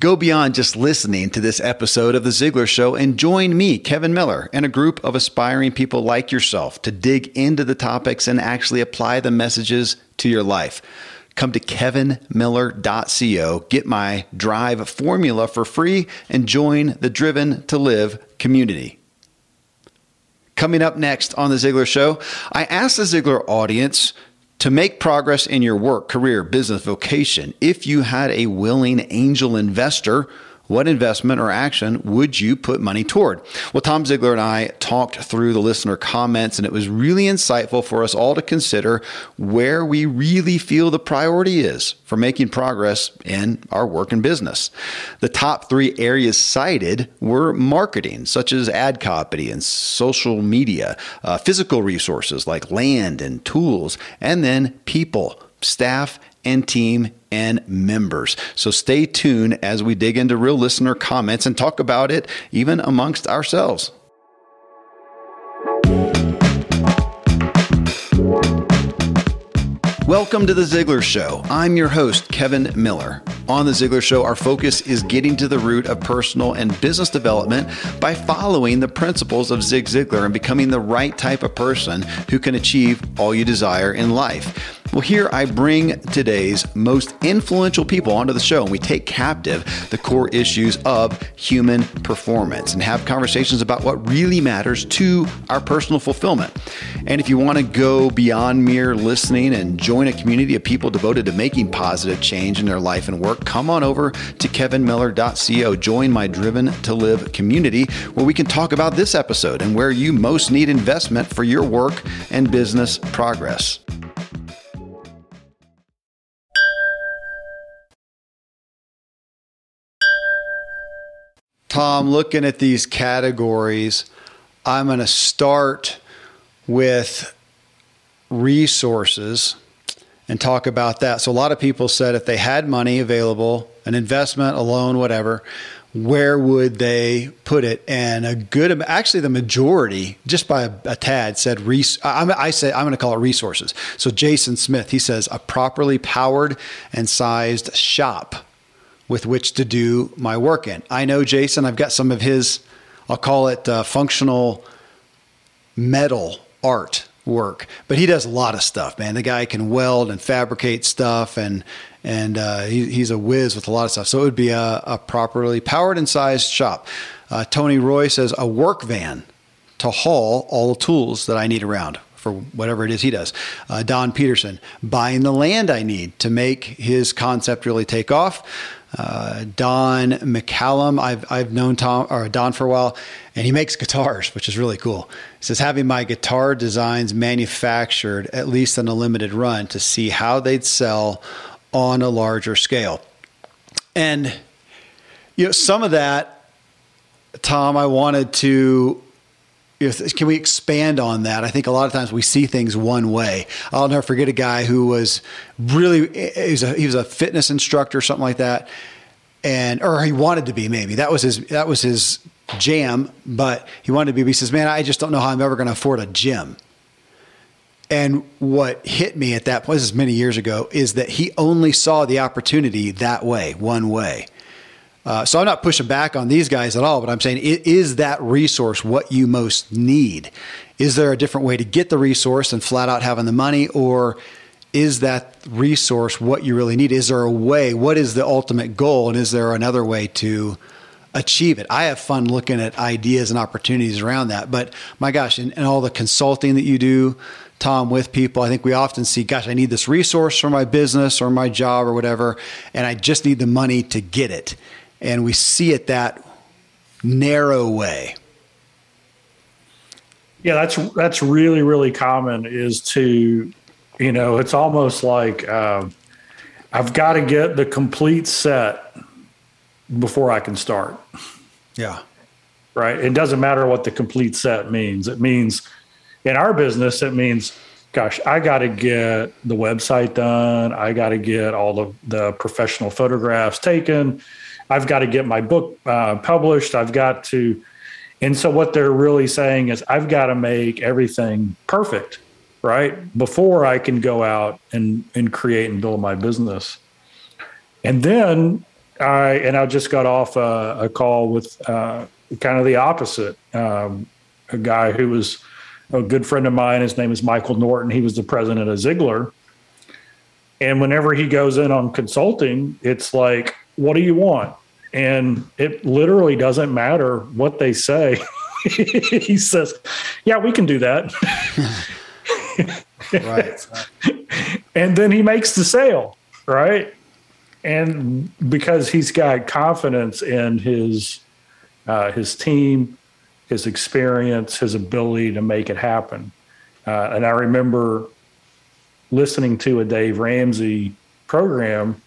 Go beyond just listening to this episode of The Ziglar Show and join me, Kevin Miller, and a group of aspiring people like yourself to dig into the topics and actually apply the messages to your life. Come to kevinmiller.co, get my drive formula for free, and join the Driven to Live community. Coming up next on The Ziglar Show, I asked the Ziglar audience to make progress in your work, career, business, vocation, if you had a willing angel investor, what investment or action would you put money toward? Well, Tom Ziglar and I talked through the listener comments, and it was really insightful for us all to consider where we really feel the priority is for making progress in our work and business. The top three areas cited were marketing, such as ad copy and social media, uh, physical resources like land and tools, and then people, staff, and team and members. So stay tuned as we dig into real listener comments and talk about it even amongst ourselves. Welcome to The Ziglar Show. I'm your host, Kevin Miller. On The Ziglar Show, our focus is getting to the root of personal and business development by following the principles of Zig Ziglar and becoming the right type of person who can achieve all you desire in life. Well, here I bring today's most influential people onto the show, and we take captive the core issues of human performance and have conversations about what really matters to our personal fulfillment. And if you want to go beyond mere listening and join a community of people devoted to making positive change in their life and work, come on over to kevinmiller.co. Join my Driven to Live community where we can talk about this episode and where you most need investment for your work and business progress. Tom, looking at these categories, I'm going to start with resources and talk about that. So, a lot of people said if they had money available, an investment, a loan, whatever, where would they put it? And a good, actually, the majority, just by a, a tad, said, res- I, I say I'm going to call it resources. So, Jason Smith, he says, a properly powered and sized shop with which to do my work in. I know Jason, I've got some of his, I'll call it uh, functional metal art work, but he does a lot of stuff, man. The guy can weld and fabricate stuff and, and uh, he, he's a whiz with a lot of stuff. So it would be a, a properly powered and sized shop. Uh, Tony Roy says a work van to haul all the tools that I need around for whatever it is he does. Uh, Don Peterson, buying the land I need to make his concept really take off. Uh, Don McCallum, I've, I've known Tom or Don for a while, and he makes guitars, which is really cool. He says having my guitar designs manufactured at least on a limited run to see how they'd sell on a larger scale. And you know, some of that, Tom, I wanted to can we expand on that? I think a lot of times we see things one way. I'll never forget a guy who was really he was a, he was a fitness instructor, something like that, and or he wanted to be maybe that was his that was his jam, but he wanted to be. He says, "Man, I just don't know how I'm ever going to afford a gym." And what hit me at that point, this is many years ago, is that he only saw the opportunity that way, one way. Uh, so I'm not pushing back on these guys at all, but I'm saying, is that resource what you most need? Is there a different way to get the resource than flat out having the money, or is that resource what you really need? Is there a way? What is the ultimate goal, and is there another way to achieve it? I have fun looking at ideas and opportunities around that. But my gosh, and, and all the consulting that you do, Tom, with people, I think we often see, gosh, I need this resource for my business or my job or whatever, and I just need the money to get it and we see it that narrow way. Yeah, that's that's really really common. Is to, you know, it's almost like um, I've got to get the complete set before I can start. Yeah. Right. It doesn't matter what the complete set means. It means in our business, it means, gosh, I got to get the website done. I got to get all the, the professional photographs taken. I've got to get my book uh, published. I've got to, and so what they're really saying is I've got to make everything perfect, right, before I can go out and and create and build my business. And then I and I just got off a, a call with uh, kind of the opposite. Um, a guy who was a good friend of mine. His name is Michael Norton. He was the president of Ziglar. And whenever he goes in on consulting, it's like, what do you want? And it literally doesn't matter what they say. he says, yeah, we can do that. right. and then he makes the sale, right? And because he's got confidence in his uh, his team, his experience, his ability to make it happen. Uh, and I remember listening to a Dave Ramsey program,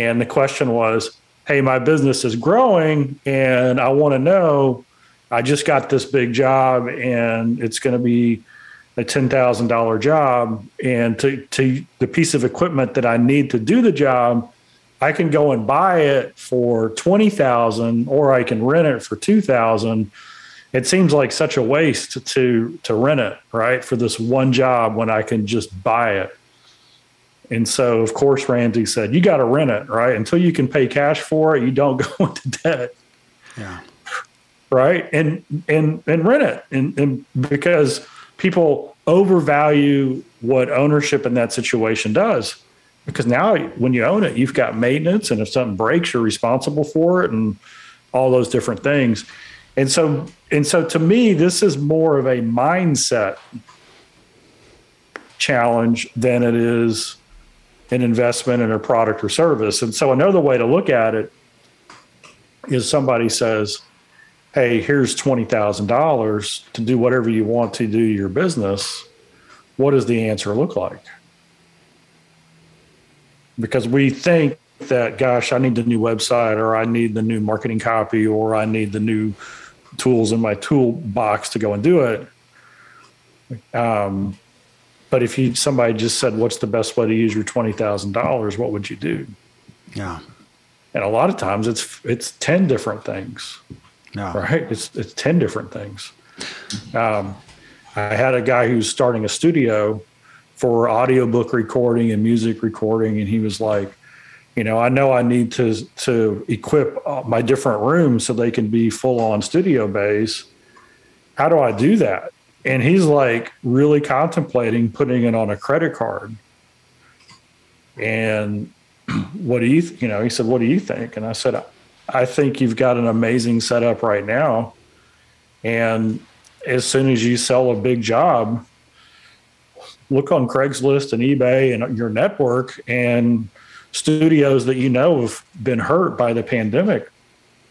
and the question was, Hey, my business is growing, and I want to know. I just got this big job, and it's going to be a ten thousand dollar job, and to to the piece of equipment that I need to do the job, I can go and buy it for twenty thousand, or I can rent it for two thousand it seems like such a waste to to rent it right for this one job when i can just buy it and so of course ramsey said you got to rent it right? Until you can pay cash for it you don't go into debt. Yeah. Right? And and and rent it. And, and because people overvalue what ownership in that situation does because now when you own it you've got maintenance and if something breaks you're responsible for it and all those different things. And so and so to me this is more of a mindset challenge than it is an investment in a product or service. And so another way to look at it is somebody says hey here's $20000 to do whatever you want to do your business. What does the answer look like? Because we think that gosh i need the new website or i need the new marketing copy or i need the new tools in my toolbox to go and do it. Um, but if you somebody just said, "What's the best way to use your twenty thousand dollars?" What would you do? Yeah, and a lot of times it's it's ten different things. Yeah, right. It's it's ten different things. Um, I had a guy who's starting a studio for audiobook recording and music recording, and he was like, you know, I know I need to to equip uh, my different rooms so they can be full on studio bays. How do I do that? And he's like really contemplating putting it on a credit card. And what do you, th- you know, he said, "What do you think?" And I said, "I think you've got an amazing setup right now, and as soon as you sell a big job, look on Craigslist and eBay and your network and." studios that you know have been hurt by the pandemic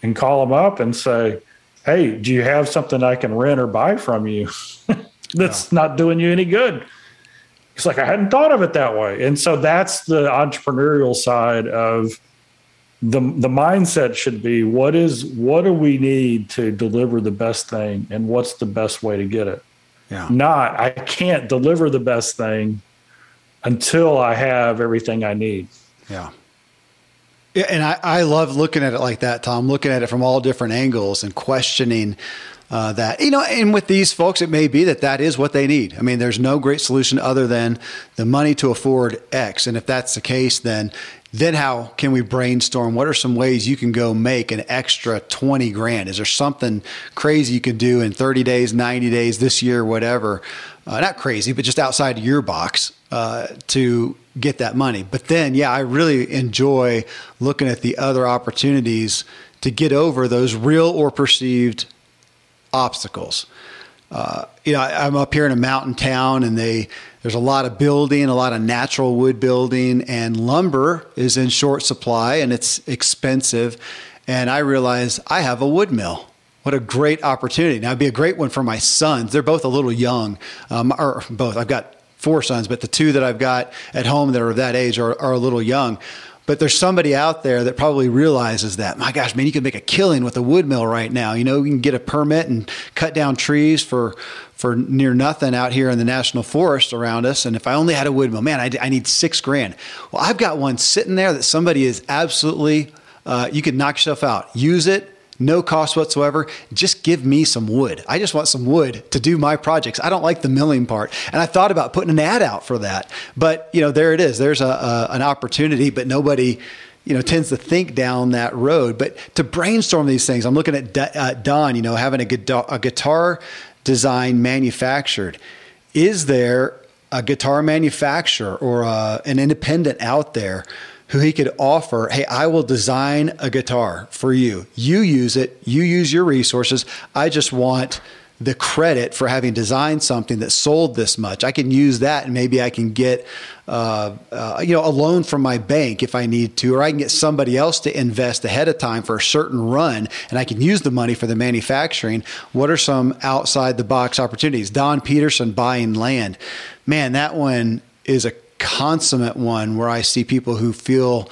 and call them up and say, Hey, do you have something I can rent or buy from you that's not doing you any good? It's like, I hadn't thought of it that way. And so that's the entrepreneurial side of the, the mindset should be what is, what do we need to deliver the best thing and what's the best way to get it? Yeah. Not, I can't deliver the best thing until I have everything I need. Yeah. Yeah, and I, I love looking at it like that, Tom, looking at it from all different angles and questioning uh, that. You know, and with these folks, it may be that that is what they need. I mean, there's no great solution other than the money to afford X. And if that's the case, then then how can we brainstorm? What are some ways you can go make an extra 20 grand? Is there something crazy you can do in 30 days, 90 days, this year, whatever? Uh, not crazy, but just outside your box uh, to get that money. But then, yeah, I really enjoy looking at the other opportunities to get over those real or perceived obstacles. Uh, you know, I, I'm up here in a mountain town, and they there's a lot of building, a lot of natural wood building, and lumber is in short supply and it's expensive. And I realize I have a wood mill. What a great opportunity! Now, it'd be a great one for my sons. They're both a little young, um, or both. I've got four sons, but the two that I've got at home that are that age are, are a little young. But there's somebody out there that probably realizes that, my gosh, man, you can make a killing with a wood mill right now. You know, you can get a permit and cut down trees for for near nothing out here in the national forest around us. And if I only had a wood mill, man, I, I need six grand. Well, I've got one sitting there that somebody is absolutely, uh, you could knock yourself out. Use it, no cost whatsoever. Just give me some wood. I just want some wood to do my projects. I don't like the milling part. And I thought about putting an ad out for that. But, you know, there it is. There's a, a an opportunity, but nobody you know tends to think down that road. But to brainstorm these things, I'm looking at uh, Don. You know, having a guitar, a guitar design manufactured. Is there a guitar manufacturer or uh, an independent out there who he could offer, hey, I will design a guitar for you. You use it, you use your resources. I just want the credit for having designed something that sold this much. I can use that and maybe I can get uh, uh, you know a loan from my bank if I need to, or I can get somebody else to invest ahead of time for a certain run, and I can use the money for the manufacturing. What are some outside the box opportunities? Don Peterson buying land, man, that one is a consummate one where I see people who feel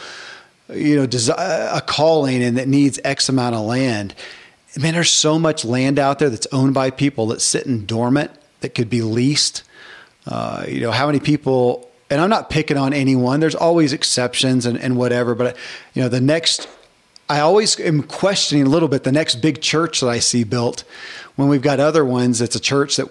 you know a calling and that needs X amount of land man, there's so much land out there that's owned by people that's sitting dormant that could be leased. Uh, you know, how many people, and I'm not picking on anyone, there's always exceptions and, and whatever, but, you know, the next, I always am questioning a little bit the next big church that I see built when we've got other ones. It's a church that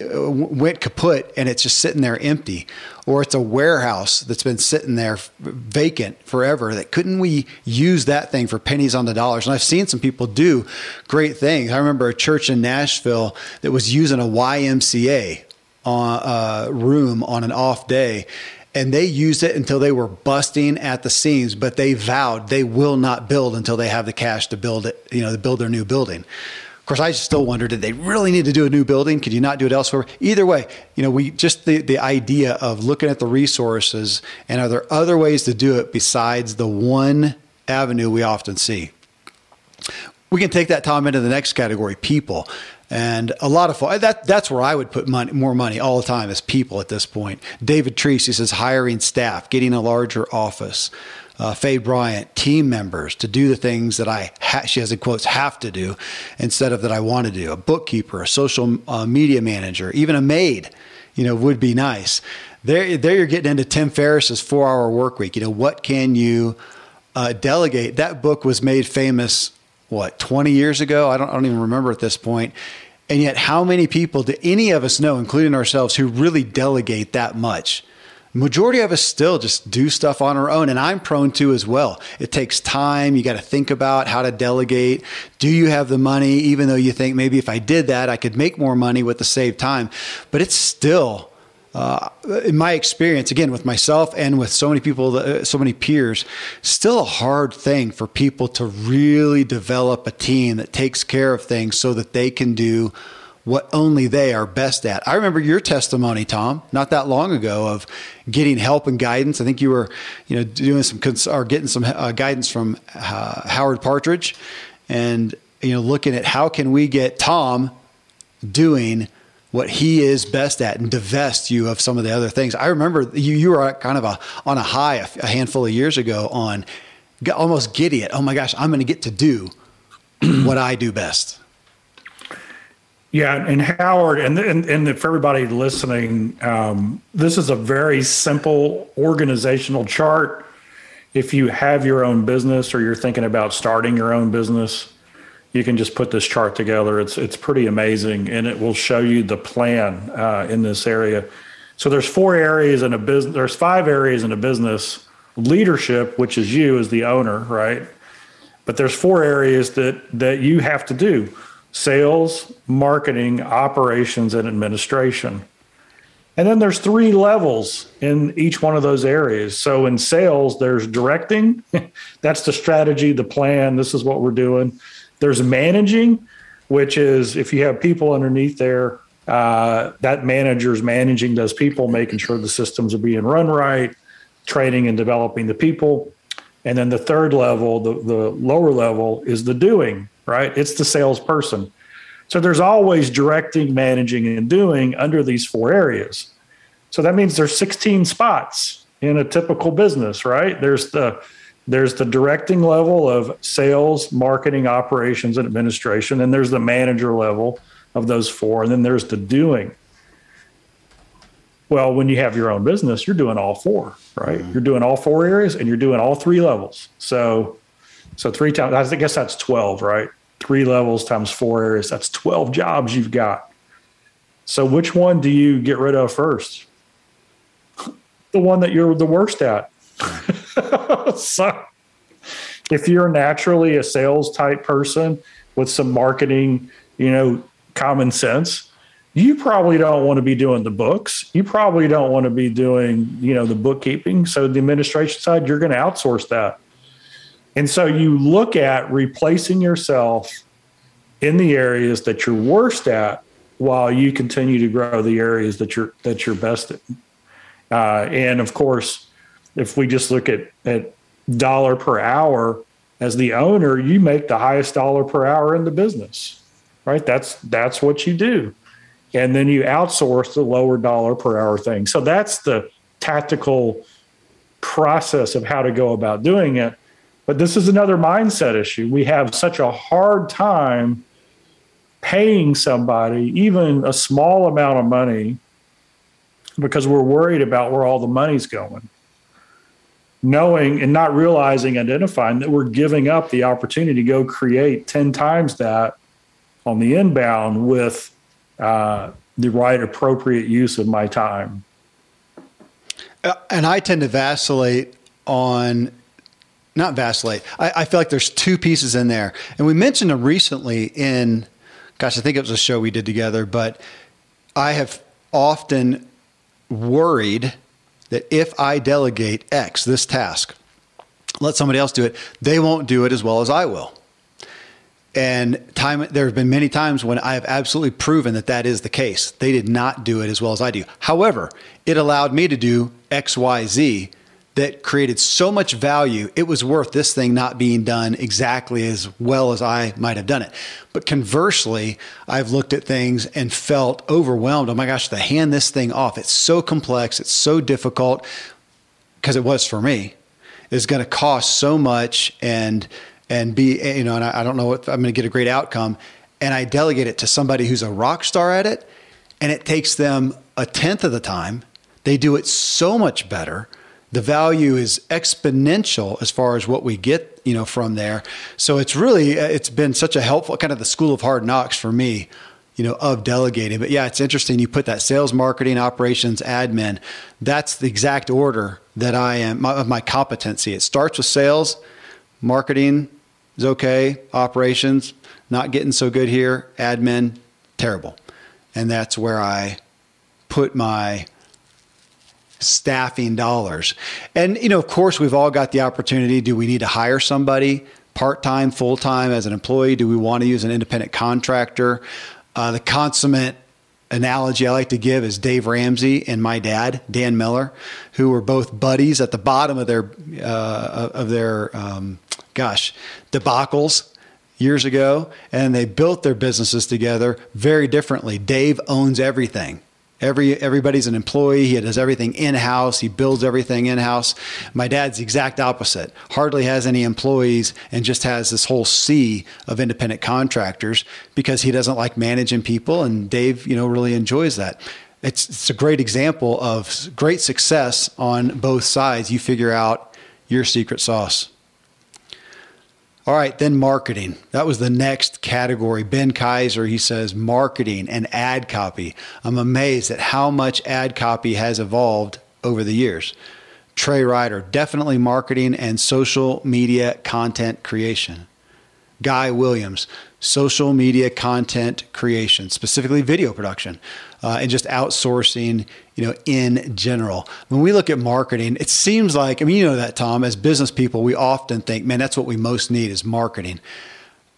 went kaput and it's just sitting there empty. Or it's a warehouse that's been sitting there vacant forever that couldn't we use that thing for pennies on the dollars? And i've seen some people do great things. I remember a church in nashville that was using a ymca on, uh, room on an off day and they used it until they were busting at the seams but they vowed they will not build until they have the cash to build it you know to build their new building course, I still wonder, did they really need to do a new building? Could you not do it elsewhere? Either way, you know, we just the, the idea of looking at the resources and are there other ways to do it besides the one avenue we often see? We can take that, Tom, into the next category, people. And a lot of uh, that that's where I would put money, more money all the time is people at this point. David Tracy says hiring staff, getting a larger office uh, Faye Bryant team members to do the things that I, ha- she has in quotes, have to do instead of that I want to do. A bookkeeper, a social uh, media manager, even a maid, you know, would be nice. There, there you're getting into Tim Ferriss's four hour work week. You know, what can you uh, delegate? That book was made famous, what, 20 years ago? I don't, I don't even remember at this point. And yet, how many people do any of us know, including ourselves, who really delegate that much? Majority of us still just do stuff on our own and i'm prone to as well. It takes time. You got to think about how to delegate. Do you have the money? Even though you think maybe if i did that i could make more money with the saved time. But it's still uh, in my experience again with myself and with so many people uh, so many peers still a hard thing for people to really develop a team that takes care of things so that they can do what only they are best at. I remember your testimony, Tom, not that long ago of getting help and guidance. I think you were, you know, doing some or getting some uh, guidance from uh, Howard Partridge, and you know, looking at how can we get Tom doing what he is best at and divest you of some of the other things. I remember you you were kind of a on a high a, a handful of years ago on almost giddy it. Oh my gosh, I'm going to get to do what I do best. Yeah, and Howard, and and, and for everybody listening, um, this is a very simple organizational chart. If you have your own business or you're thinking about starting your own business, you can just put this chart together. It's it's pretty amazing, and it will show you the plan uh, in this area. So there's four areas in a business. There's five areas in a business. Leadership, which is you as the owner, right? But there's four areas that that you have to do sales, marketing, operations, and administration. And then there's three levels in each one of those areas. So in sales, there's directing, that's the strategy, the plan, this is what we're doing. There's managing, which is if you have people underneath there, uh, that manager's managing those people, making sure the systems are being run right, training and developing the people. And then the third level, the, the lower level, is the doing, right? It's the salesperson. So there's always directing, managing, and doing under these four areas. So that means there's 16 spots in a typical business, right? There's the there's the directing level of sales, marketing, operations, and administration, and there's the manager level of those four, and then there's the doing. Well, when you have your own business, you're doing all four, right? Mm-hmm. You're doing all four areas and you're doing all three levels. So so three times I guess that's 12, right? Three levels times four areas. That's 12 jobs you've got. So which one do you get rid of first? The one that you're the worst at. so if you're naturally a sales type person with some marketing, you know, common sense, you probably don't want to be doing the books. You probably don't want to be doing, you know, the bookkeeping. So the administration side, you're going to outsource that. And so you look at replacing yourself in the areas that you're worst at while you continue to grow the areas that you're that you're best at. Uh, and of course, if we just look at at dollar per hour as the owner, you make the highest dollar per hour in the business, right? That's that's what you do and then you outsource the lower dollar per hour thing. So that's the tactical process of how to go about doing it. But this is another mindset issue. We have such a hard time paying somebody even a small amount of money because we're worried about where all the money's going. Knowing and not realizing, identifying that we're giving up the opportunity to go create 10 times that on the inbound with uh, the right appropriate use of my time. Uh, and I tend to vacillate on, not vacillate. I, I, feel like there's two pieces in there, and we mentioned them recently in, gosh, I think it was a show we did together. But I have often worried that if I delegate X, this task, let somebody else do it, they won't do it as well as I will. And time there have been many times when I have absolutely proven that that is the case. They did not do it as well as I do. However, it allowed me to do X, Y, Z that created so much value. It was worth this thing not being done exactly as well as I might have done it. But conversely, I've looked at things and felt overwhelmed. Oh my gosh, to hand this thing off, it's so complex, it's so difficult because it was for me. It's going to cost so much and and be, you know, and I, I don't know if I'm going to get a great outcome. And I delegate it to somebody who's a rock star at it, and it takes them a tenth of the time. They do it so much better. The value is exponential as far as what we get, you know, from there. So it's really, uh, it's been such a helpful kind of the school of hard knocks for me you know, of delegating. But yeah, it's interesting. You put that sales, marketing, operations, admin. That's the exact order that I am of my competency. It starts with sales, marketing, is okay. Operations, not getting so good here. Admin, terrible. And that's where I put my staffing dollars. And, you know, of course, we've all got the opportunity. Do we need to hire somebody part time, full time as an employee? Do we want to use an independent contractor? Uh, the consummate analogy I like to give is Dave Ramsey and my dad, Dan Miller, who were both buddies at the bottom of their uh, of their um, gosh, debacles years ago, and they built their businesses together very differently. Dave owns everything. Every everybody's an employee. He does everything in house. He builds everything in house. My dad's the exact opposite. Hardly has any employees and just has this whole sea of independent contractors because he doesn't like managing people. And Dave, you know, really enjoys that. It's it's a great example of great success on both sides. You figure out your secret sauce. All right, then marketing. That was the next category. Ben Kaiser, he says marketing and ad copy. I'm amazed at how much ad copy has evolved over the years. Trey Ryder, definitely marketing and social media content creation. Guy Williams, social media content creation, specifically video production, uh, and just outsourcing, you know, in general. When we look at marketing, it seems like, I mean, you know that, Tom, as business people, we often think, man, that's what we most need is marketing.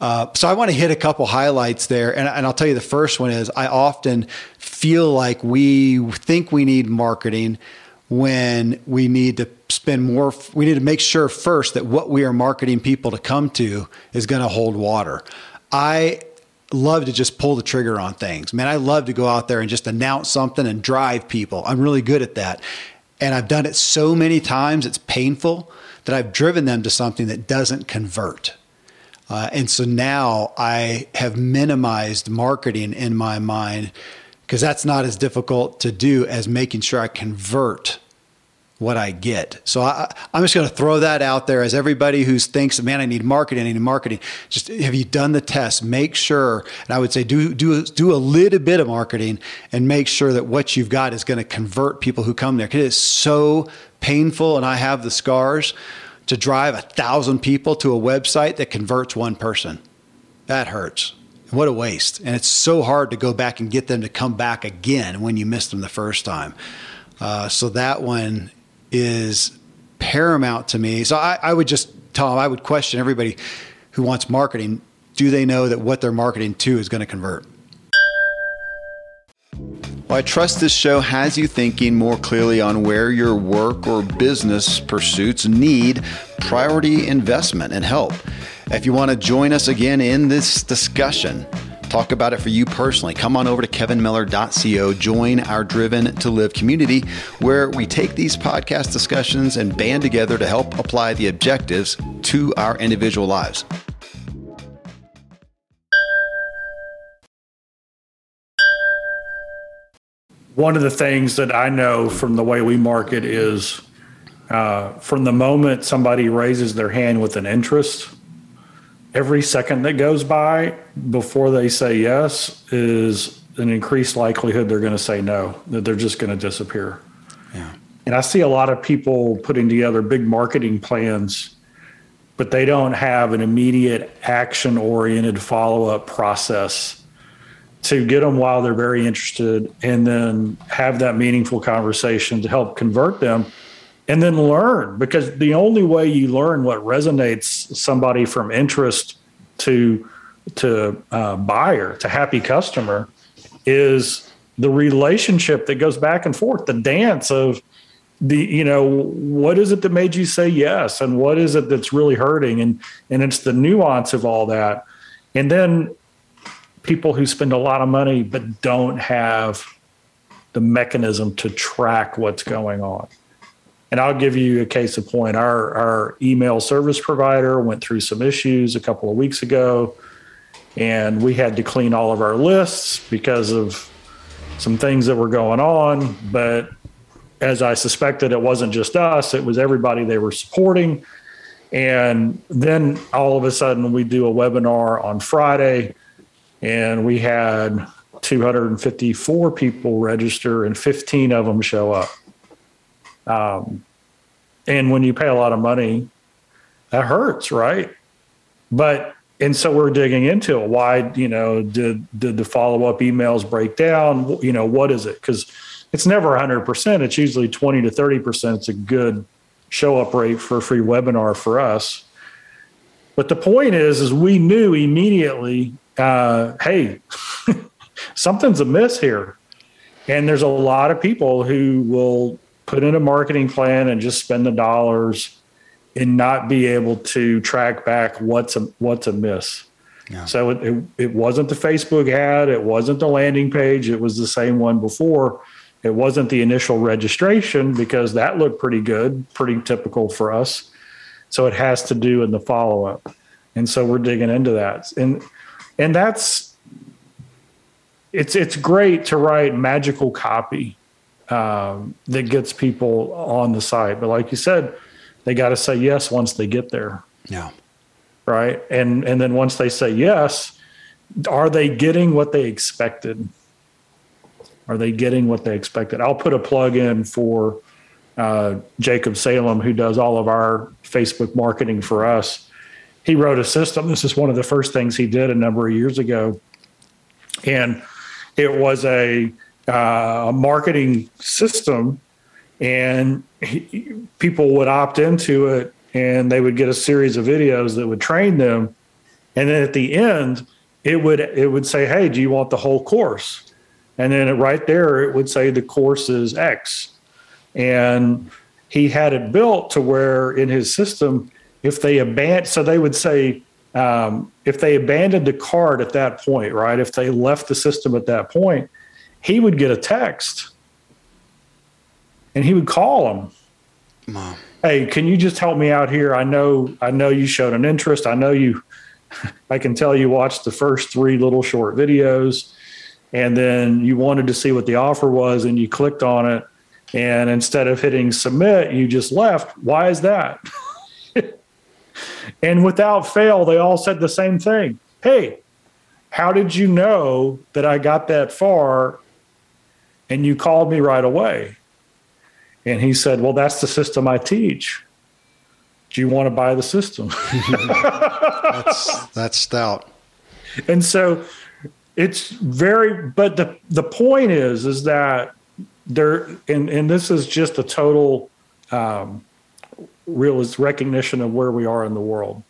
Uh, so I want to hit a couple highlights there, and, and I'll tell you the first one is I often feel like we think we need marketing when we need to spend more we need to make sure first that what we are marketing people to come to is going to hold water i love to just pull the trigger on things. Man i love to go out there and just announce something and drive people. I'm really good at that. And i've done it so many times it's painful that i've driven them to something that doesn't convert. Uh, and so now i have minimized marketing in my mind because that's not as difficult to do as making sure i convert what I get. So I, am just going to throw that out there as everybody who thinks, man, I need marketing, I need marketing. Just have you done the test? Make sure, and I would say do do do a little bit of marketing and make sure that what you've got is going to convert people who come there. Because it's so painful, and I have the scars to drive a thousand people to a website that converts one person. That hurts. What a waste. And it's so hard to go back and get them to come back again when you missed them the first time. Uh, so that one is paramount to me. So I, I would just them, I would question everybody who wants marketing do they know that what they're marketing to is going to convert? Well, I trust this show has you thinking more clearly on where your work or business pursuits need priority investment and help. If you want to join us again in this discussion, talk about it for you personally, come on over to kevinmiller.co, join our Driven to Live community where we take these podcast discussions and band together to help apply the objectives to our individual lives. One of the things that I know from the way we market is uh, from the moment somebody raises their hand with an interest, every second that goes by before they say yes is an increased likelihood they're going to say no, that they're just going to disappear. Yeah. And I see a lot of people putting together big marketing plans, but they don't have an immediate action oriented follow up process to get them while they're very interested and then have that meaningful conversation to help convert them and then learn because the only way you learn what resonates somebody from interest to to uh, buyer to happy customer is the relationship that goes back and forth the dance of the you know what is it that made you say yes and what is it that's really hurting and and it's the nuance of all that. And then people who spend a lot of money but don't have the mechanism to track what's going on and I'll give you a case of point. Our our email service provider went through some issues a couple of weeks ago, and we had to clean all of our lists because of some things that were going on. But as I suspected, it wasn't just us; it was everybody they were supporting. And then all of a sudden, we do a webinar on Friday, and we had 254 people register, and 15 of them show up. Um, and when you pay a lot of money, that hurts, right? But and so we're digging into it. Why, you know, did did the follow up emails break down? You know, what is it? Because it's never 100%. It's usually 20 to 30%. It's a good show up rate for a free webinar for us. But the point is, is we knew immediately, uh, hey, something's amiss here. And there's a lot of people who will put in a marketing plan and just spend the dollars and not be able to track back what's a, what's amiss. Yeah. So it, it, it wasn't the Facebook ad, it wasn't the landing page, it was the same one before. It wasn't the initial registration because that looked pretty good, pretty typical for us. So it has to do in the follow up. And so we're digging into that. And and that's it's it's great to write magical copy um, that gets people on the site. But like you said, they got to say yes once they get there. Yeah. Right. And and then once they say yes, are they getting what they expected? Are they getting what they expected? I'll put a plug in for uh, Jacob Salem, who does all of our Facebook marketing for us. He wrote a system. This is one of the first things he did a number of years ago. And it was a uh, a marketing system, and he, people would opt into it, and they would get a series of videos that would train them, and then at the end, it would it would say, "Hey, do you want the whole course?" And then right there, it would say the course is X, and he had it built to where in his system, if they abandon, so they would say. Um, if they abandoned the card at that point, right? If they left the system at that point, he would get a text and he would call him. Mom. Hey, can you just help me out here? I know, I know you showed an interest. I know you, I can tell you watched the first three little short videos and then you wanted to see what the offer was and you clicked on it. And instead of hitting submit, you just left. Why is that? and without fail, they all said the same thing. Hey, how did you know that I got that far and you called me right away. And he said, Well, that's the system I teach. do you want to buy the system? that's that's stout. And so it's very but the the point is is that there and and this is just a total um real recognition of where we are in the world.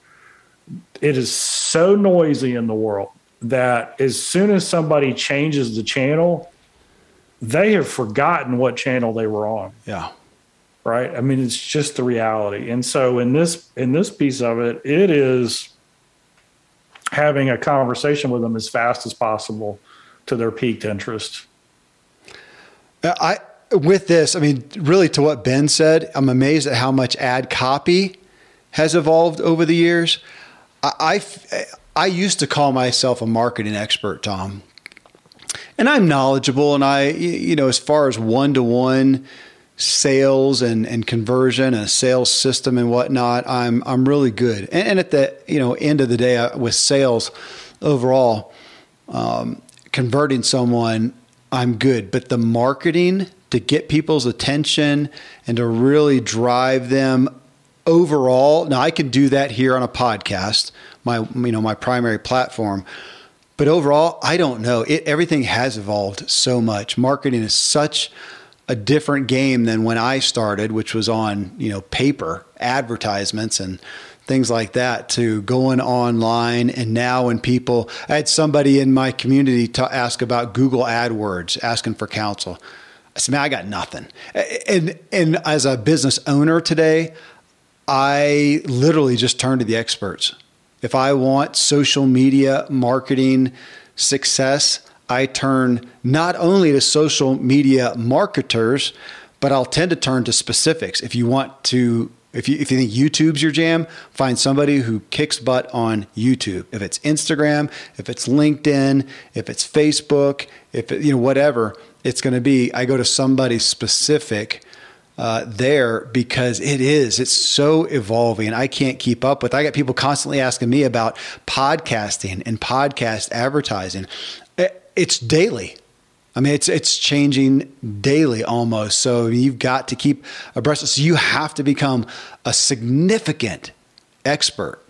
It is so noisy in the world that as soon as somebody changes the channel, they have forgotten what channel they were on. Yeah. Right. I mean, it's just the reality. And so in this in this piece of it, it is having a conversation with them as fast as possible to their peaked interest. I with this, I mean, really to what Ben said, I'm amazed at how much ad copy has evolved over the years. I, I, I used to call myself a marketing expert, Tom, and I'm knowledgeable. And I, you know, as far as one to one sales and, and conversion and a sales system and whatnot, I'm I'm really good. And, and at the you know end of the day, uh, with sales overall, um, converting someone, I'm good. But the marketing to get people's attention and to really drive them overall. Now I can do that here on a podcast, my you know my primary platform. But overall, I don't know. It everything has evolved so much. Marketing is such a different game than when I started, which was on, you know, paper, advertisements and things like that to going online. And now when people, I had somebody in my community to ask about Google AdWords, asking for counsel. I said, man, I got nothing. And and as a business owner today, I literally just turn to the experts. If I want social media marketing success, I turn not only to social media marketers, but I'll tend to turn to specifics. If you want to if you, if you think YouTube's your jam, find somebody who kicks butt on YouTube. If it's Instagram, if it's LinkedIn, if it's Facebook, if it, you know whatever, it's going to be I go to somebody specific uh, there because it is it's so evolving i can't keep up with i got people constantly asking me about podcasting and podcast advertising. It's daily. I mean it's it's changing daily almost. So you've got to keep abreast. So you have to become a significant expert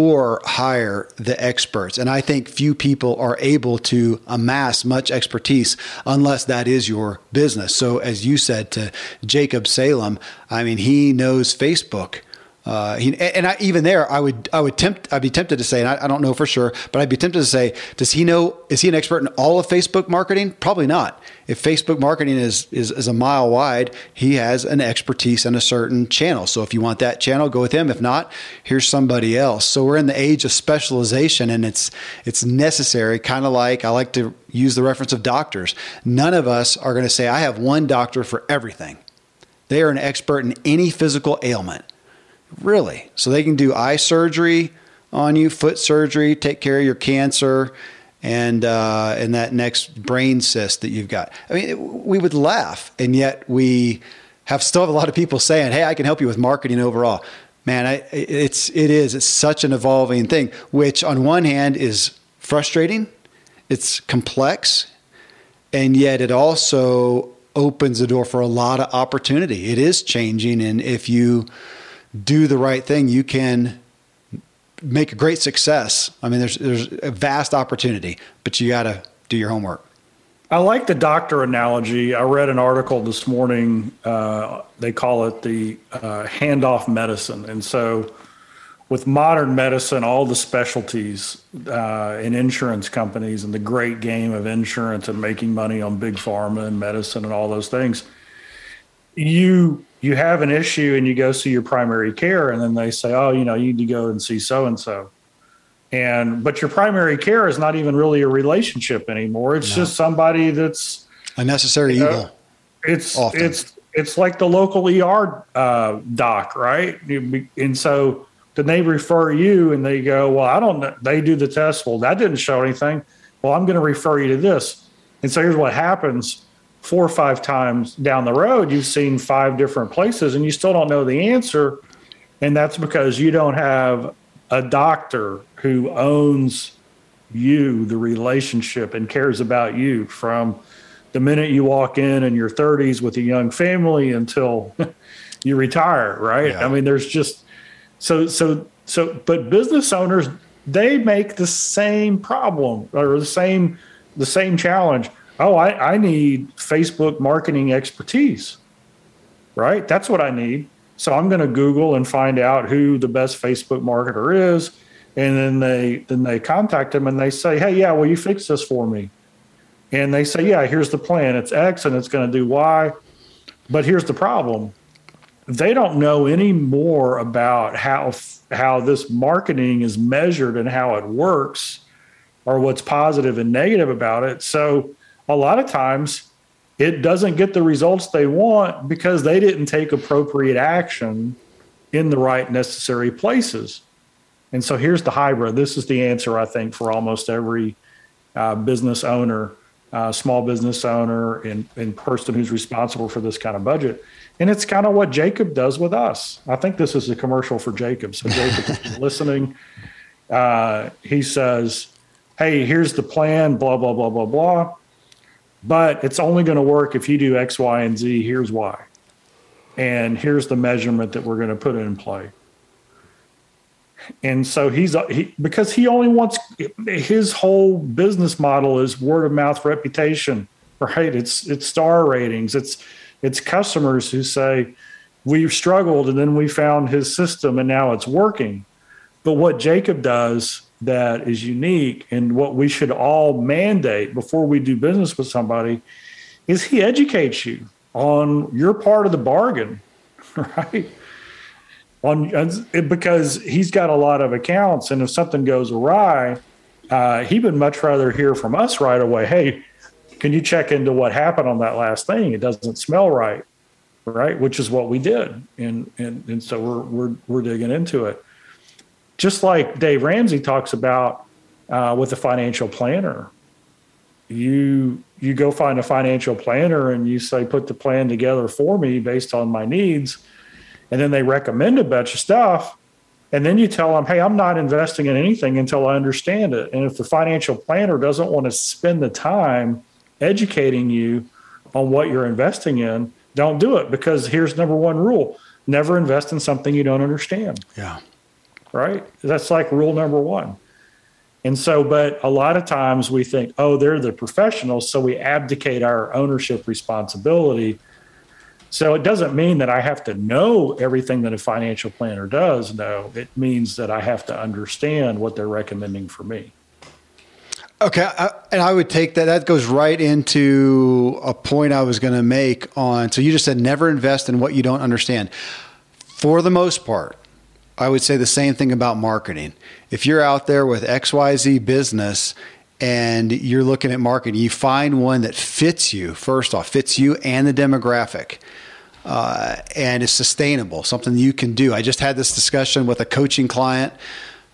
or hire the experts. And I think few people are able to amass much expertise unless that is your business. So, as you said to Jacob Salem, I mean, he knows Facebook. Uh, he, and I, even there, I would I would tempt I'd be tempted to say, and I, I, don't know for sure, but I'd be tempted to say, does he know? Is he an expert in all of Facebook marketing? Probably not. If Facebook marketing is, is is a mile wide, he has an expertise in a certain channel. So if you want that channel, go with him. If not, here's somebody else. So we're in the age of specialization, and it's it's necessary. Kind of like I like to use the reference of doctors. None of us are going to say I have one doctor for everything. They are an expert in any physical ailment. Really? So they can do eye surgery on you, foot surgery, take care of your cancer, and uh, and that next brain cyst that you've got. I mean, we would laugh, and yet we have still have a lot of people saying, "Hey, I can help you with marketing overall." Man, I, it's it is it's such an evolving thing, which on one hand is frustrating, it's complex, and yet it also opens the door for a lot of opportunity. It is changing, and if you do the right thing, you can make a great success. I mean, there's there's a vast opportunity, but you got to do your homework. I like the doctor analogy. I read an article this morning. Uh, they call it the uh, handoff medicine, and so with modern medicine, all the specialties uh, in insurance companies and the great game of insurance and making money on big pharma and medicine and all those things, you you have an issue and you go see your primary care and then they say oh you know you need to go and see so and so and but your primary care is not even really a relationship anymore. It's no. just somebody that's a necessary you know, evil. it's often. it's it's like the local er uh, doc right? And so then they refer you and they go well i don't know they do the test. Well that didn't show anything. Well i'm going to refer you to this. And so here's what happens four or five times down the road, you've seen five different places and you still don't know the answer. And that's because you don't have a doctor who owns you, the relationship, and cares about you from the minute you walk in in your 30s with a young family until you retire, right? Yeah. I mean, there's just So, so, so, but business owners, they make the same problem or the same, the same challenge. Oh, I, I need Facebook marketing expertise, right? That's what I need. So I'm going to Google and find out who the best Facebook marketer is. And then they, then they contact them and they say, Hey, yeah, will you fix this for me? And they say, Yeah, here's the plan. It's X and it's going to do Y. But here's the problem they don't know any more about how how this marketing is measured and how it works or what's positive and negative about it so a lot of times it doesn't get the results they want because they didn't take appropriate action in the right necessary places and so here's the hybrid this is the answer i think for almost every uh, business owner uh, small business owner and, and person who's responsible for this kind of budget and it's kind of what Jacob does with us. I think this is a commercial for Jacob. So Jacob listening. Uh, he says, Hey, here's the plan, blah, blah, blah, blah, blah. But it's only going to work if you do X, Y, and Z. Here's why. And here's the measurement that we're going to put in play. And so he's uh, he, because he only wants his whole business model is word of mouth reputation, right? It's it's star ratings. It's it's customers who say, We've struggled and then we found his system and now it's working. But what Jacob does that is unique and what we should all mandate before we do business with somebody is he educates you on your part of the bargain, right? On because he's got a lot of accounts, and if something goes awry, uh, he would much rather hear from us right away. Hey, can you check into what happened on that last thing? It doesn't smell right, right? Which is what we did, and and and so we're we're we're digging into it. Just like Dave Ramsey talks about uh, with a financial planner, you you go find a financial planner and you say put the plan together for me based on my needs, and then they recommend a bunch of stuff. And then you tell them, hey, I'm not investing in anything until I understand it. And if the financial planner doesn't want to spend the time educating you on what you're investing in, don't do it because here's number one rule never invest in something you don't understand. Yeah. Right? That's like rule number one. And so, but a lot of times we think, oh, they're the professionals. So we abdicate our ownership responsibility. So it doesn't mean that I have to know everything that a financial planner does. No, it means that I have to understand what they're recommending for me. Okay, I, and I would take that. That goes right into a point I was going to make on. So you just said never invest in what you don't understand. For the most part, I would say the same thing about marketing. If you're out there with XYZ business and you're looking at marketing, you find one that fits you, first off, fits you and the demographic. Uh, and is sustainable, something you can do. I just had this discussion with a coaching client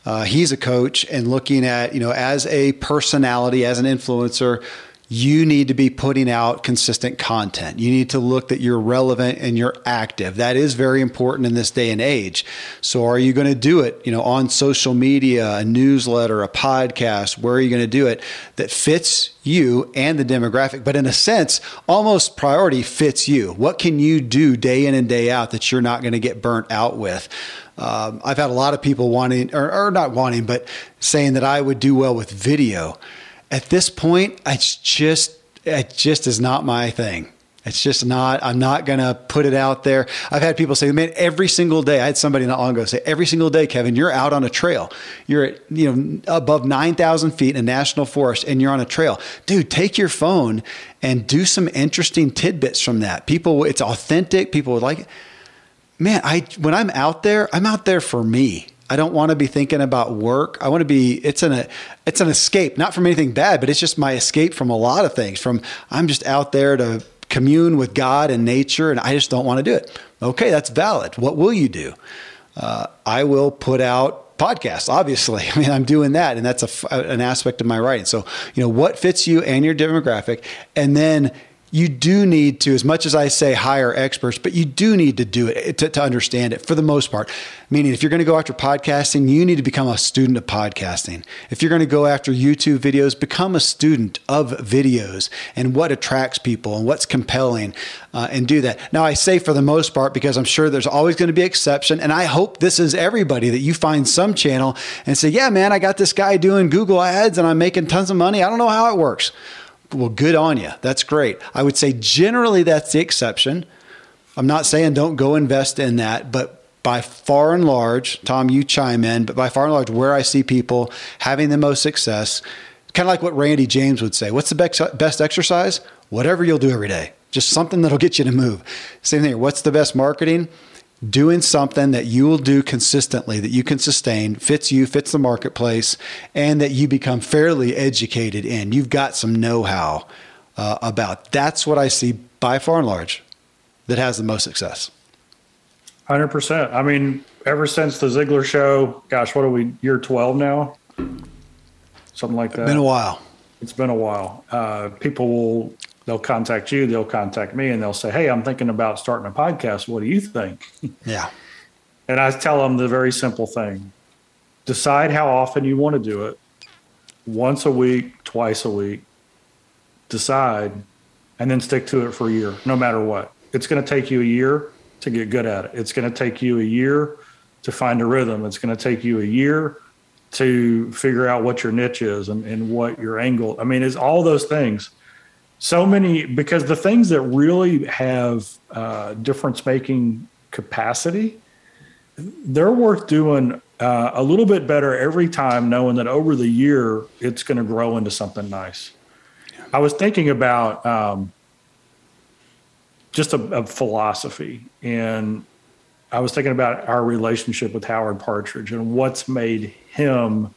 uh, he's a coach and looking at, you know, as a personality, as an influencer, you need to be putting out consistent content. You need to look that you're relevant and you're active. That is very important in this day and age. So are you going to do it, you know, on social media, a newsletter, a podcast? Where are you going to do it that fits you and the demographic? But in a sense, almost priority fits you. What can you do day in and day out that you're not going to get burnt out with? Um, I've had a lot of people wanting, or, or not wanting, but saying that I would do well with video. At this point, it's just it just is not my thing. It's just not, I'm not going to put it out there. I've had people say, man, every single day, I had somebody not long ago say, every single day, Kevin, you're out on a trail. You're at, you know, above 9,000 feet in a national forest and you're on a trail. Dude, take your phone and do some interesting tidbits from that. People, it's authentic. People would like it man, I when I'm out there, I'm out there for me. I don't want to be thinking about work. I want to be it's an it's an escape, not from anything bad, but it's just my escape from a lot of things. From I'm just out there to commune with God and nature, and I just don't want to do it. Okay, that's valid. What will you do? Uh, I will put out podcasts. Obviously, I mean I'm doing that, and that's a, an aspect of my writing. So you know what fits you and your demographic, and then you do need to, as much as I say hire experts, but you do need to do it to, to understand it for the most part. Meaning, if you're going to go after podcasting, you need to become a student of podcasting. If you're going to go after YouTube videos, become a student of videos and what attracts people and what's compelling uh, and do that. Now, I say for the most part because I'm sure there's always going to be exception. And I hope this is everybody that you find some channel and say, yeah, man, I got this guy doing Google ads and I'm making tons of money. I don't know how it works. Well, good on you. That's great. I would say generally that's the exception. I'm not saying don't go invest in that, but by far and large, Tom, you chime in, but by far and large, where I see people having the most success, kind of like what Randy James would say what's the best, best exercise? Whatever you'll do every day, just something that'll get you to move. Same thing. What's the best marketing? Doing something that you will do consistently, that you can sustain, fits you, fits the marketplace, and that you become fairly educated in. You've got some know how uh, about. That's what I see by far and large that has the most success. 100%. I mean, ever since the Ziglar show, gosh, what are we, year 12 now? Something like that. It's been a while. It's been a while. Uh, people will they'll contact you, they'll contact me, and they'll say, "Hey, I'm thinking about starting a podcast. What do you think?" Yeah. And I tell them the very simple thing: decide how often you want to do it. Once a week, twice a week. Decide, and then stick to it for a year, no matter what. It's going to take you a year to get good at it. It's going to take you a year to find a rhythm. It's going to take you a year to figure out what your niche is and, and what your angle. I mean, it's all those things so many because the things that really have uh, difference making capacity they're worth doing uh, a little bit better every time knowing that over the year it's going to grow into something nice. I was thinking about um, just a, a philosophy and i was thinking about our relationship with howard partridge and what's made him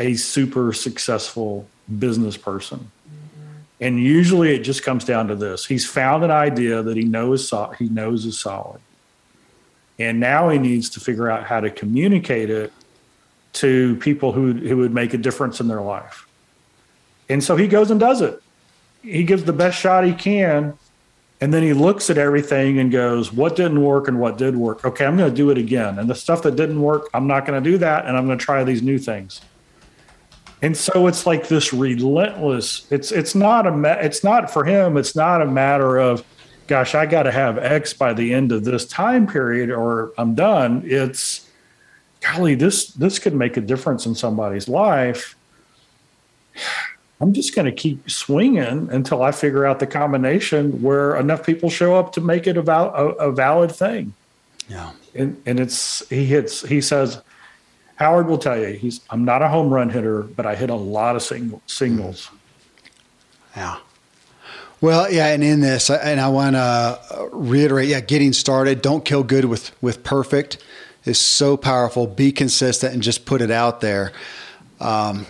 a super successful business person and usually it just comes down to this. He's found an idea that he knows he knows is solid. And now he needs to figure out how to communicate it to people who who would make a difference in their life. And so he goes and does it. He gives the best shot he can and then he looks at everything and goes, What didn't work and what did work? Okay, I'm going to do it again. And the stuff that didn't work, I'm not going to do that. And I'm going to try these new things and so it's like this relentless it's it's not a it's not for him it's not a matter of gosh i got to have x by the end of this time period or i'm done. It's golly this this could make a difference in somebody's life. I'm just going to keep swinging until i figure out the combination where enough people show up to make it a, val- a, a valid thing. Yeah. And and it's he hits he says Howard will tell you he's I'm not a home run hitter, but I hit a lot of single, singles. Yeah. Well, yeah, and in this, and I want to reiterate, yeah, getting started, don't kill good with with perfect is so powerful. Be consistent and just put it out there. Um,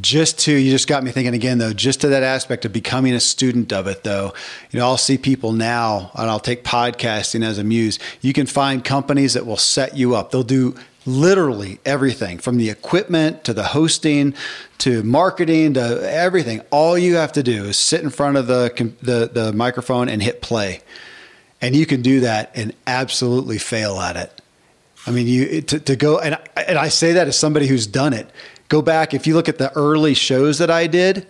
just to you just got me thinking again though just to that aspect of becoming a student of it though you know i'll see people now and i'll take podcasting as a muse you can find companies that will set you up they'll do literally everything from the equipment to the hosting to marketing to everything. All you have to do is sit in front of the, the, the microphone and hit play. And you can do that and absolutely fail at it. I mean, you to, to go and and I say that as somebody who's done it. Go back if you look at the early shows that I did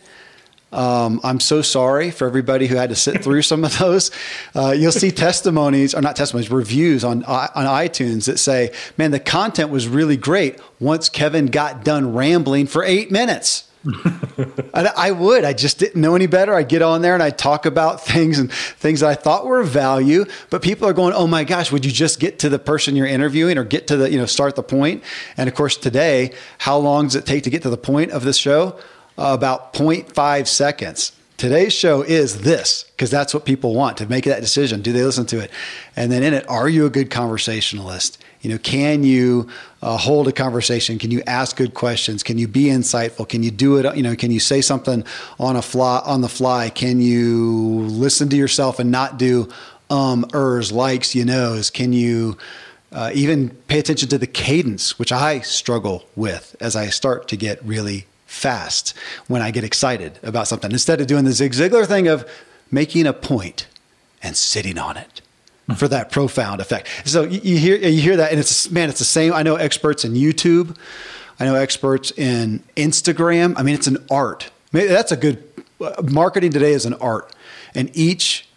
um, I'm so sorry for everybody who had to sit through some of those. Uh, you'll see testimonies, or not testimonies, reviews on on iTunes that say, "Man, the content was really great." Once Kevin got done rambling for eight minutes. I, I would. I just didn't know any better. I'd get on there and I'd talk about things and things that I thought were of value. But people are going, "Oh my gosh, would you just get to the person you're interviewing or get to the you know start the point?" And of course, today, how long does it take to get to the point of this show? About 0.5 seconds. Today's show is this because that's what people want to make that decision. Do they listen to it? And then in it, are you a good conversationalist? You know, can you uh, hold a conversation? Can you ask good questions? Can you be insightful? Can you do it? You know, can you say something on a fly on the fly? Can you listen to yourself and not do um, ers, likes, you knows? Can you uh, even pay attention to the cadence, which I struggle with as I start to get really fast when I get excited about something instead of doing the Zig Ziglar thing of making a point and sitting on it hmm. for that profound effect. So you hear you hear that, and it's man, it's the same. I know experts in YouTube, I know experts in Instagram. I mean, it's an art. Maybe that's a good uh, marketing today is an art, and each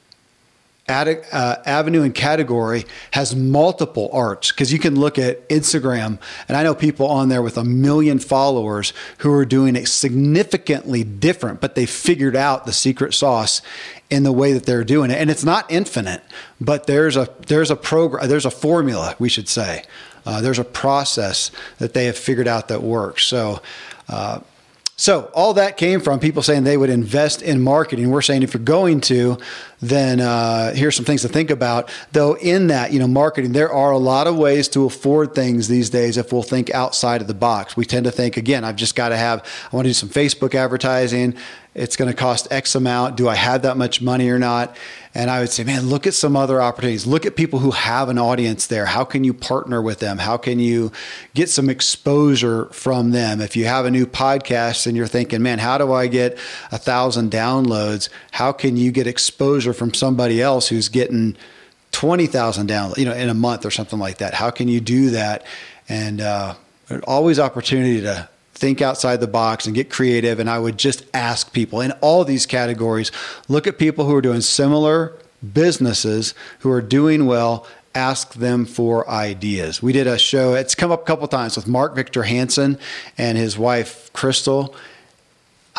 ad, uh, avenue and category has multiple arts because you can look at Instagram, and I know people on there with a million followers who are doing it significantly different, but they figured out the secret sauce in the way that they're doing it, and it's not infinite, but there's a there's a program, there's a formula, we should say. Uh, there's a process that they have figured out that works. So. Uh, so all that came from people saying they would invest in marketing. We're saying if you're going to, then uh, here's some things to think about. Though in that, you know, marketing, there are a lot of ways to afford things these days. If we'll think outside of the box, we tend to think again. I've just got to have. I want to do some Facebook advertising. It's going to cost X amount. Do I have that much money or not? And I would say, man, look at some other opportunities. Look at people who have an audience there. How can you partner with them? How can you get some exposure from them? If you have a new podcast and you're thinking, man, how do I get a thousand downloads? How can you get exposure from somebody else who's getting 20,000 downloads, you know, in a month or something like that? How can you do that? And uh, always opportunity to think outside the box and get creative. And I would just ask people in all these categories look at people who are doing similar businesses who are doing well. Ask them for ideas. We did a show, it's come up a couple times with Mark Victor Hansen and his wife, Crystal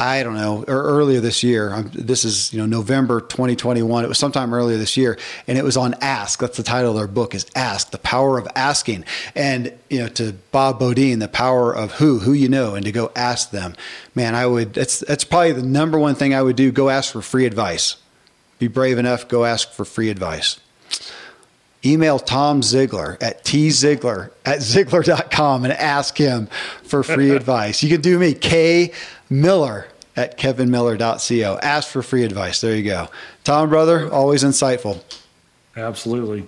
I don't know, or earlier this year. Um, this is you know November 2021. It was sometime earlier this year, and it was on Ask. That's the title of their book is Ask: The Power of Asking. And you know, to Bob Beaudine, the power of who, who you know, and to go ask them. Man, I would. That's that's probably the number one thing I would do. Go ask for free advice. Be brave enough. Go ask for free advice email Tom Ziglar at tziglar at ziglar.com and ask him for free advice. You can do me, K Miller at kevinmiller.co. Ask for free advice. There you go. Tom, brother, always insightful. Absolutely.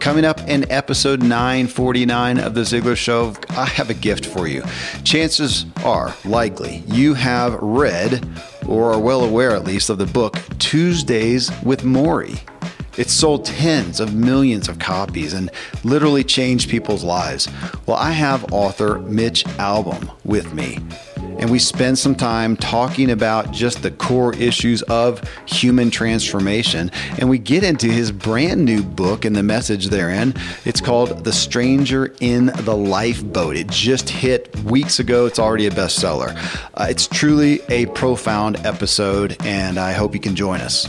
Coming up in episode 949 of The Ziglar Show, I have a gift for you. Chances are, likely, you have read or are well aware at least of the book Tuesdays with Morrie. It's sold tens of millions of copies and literally changed people's lives. Well, I have author Mitch Albom with me, and we spend some time talking about just the core issues of human transformation. And we get into his brand new book and the message therein. It's called The Stranger in the Lifeboat. It just hit weeks ago. It's already a bestseller. Uh, it's truly a profound episode, and I hope you can join us.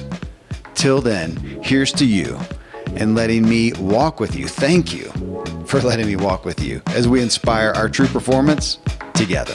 Till then, here's to you and letting me walk with you. Thank you for letting me walk with you as we inspire our true performance together.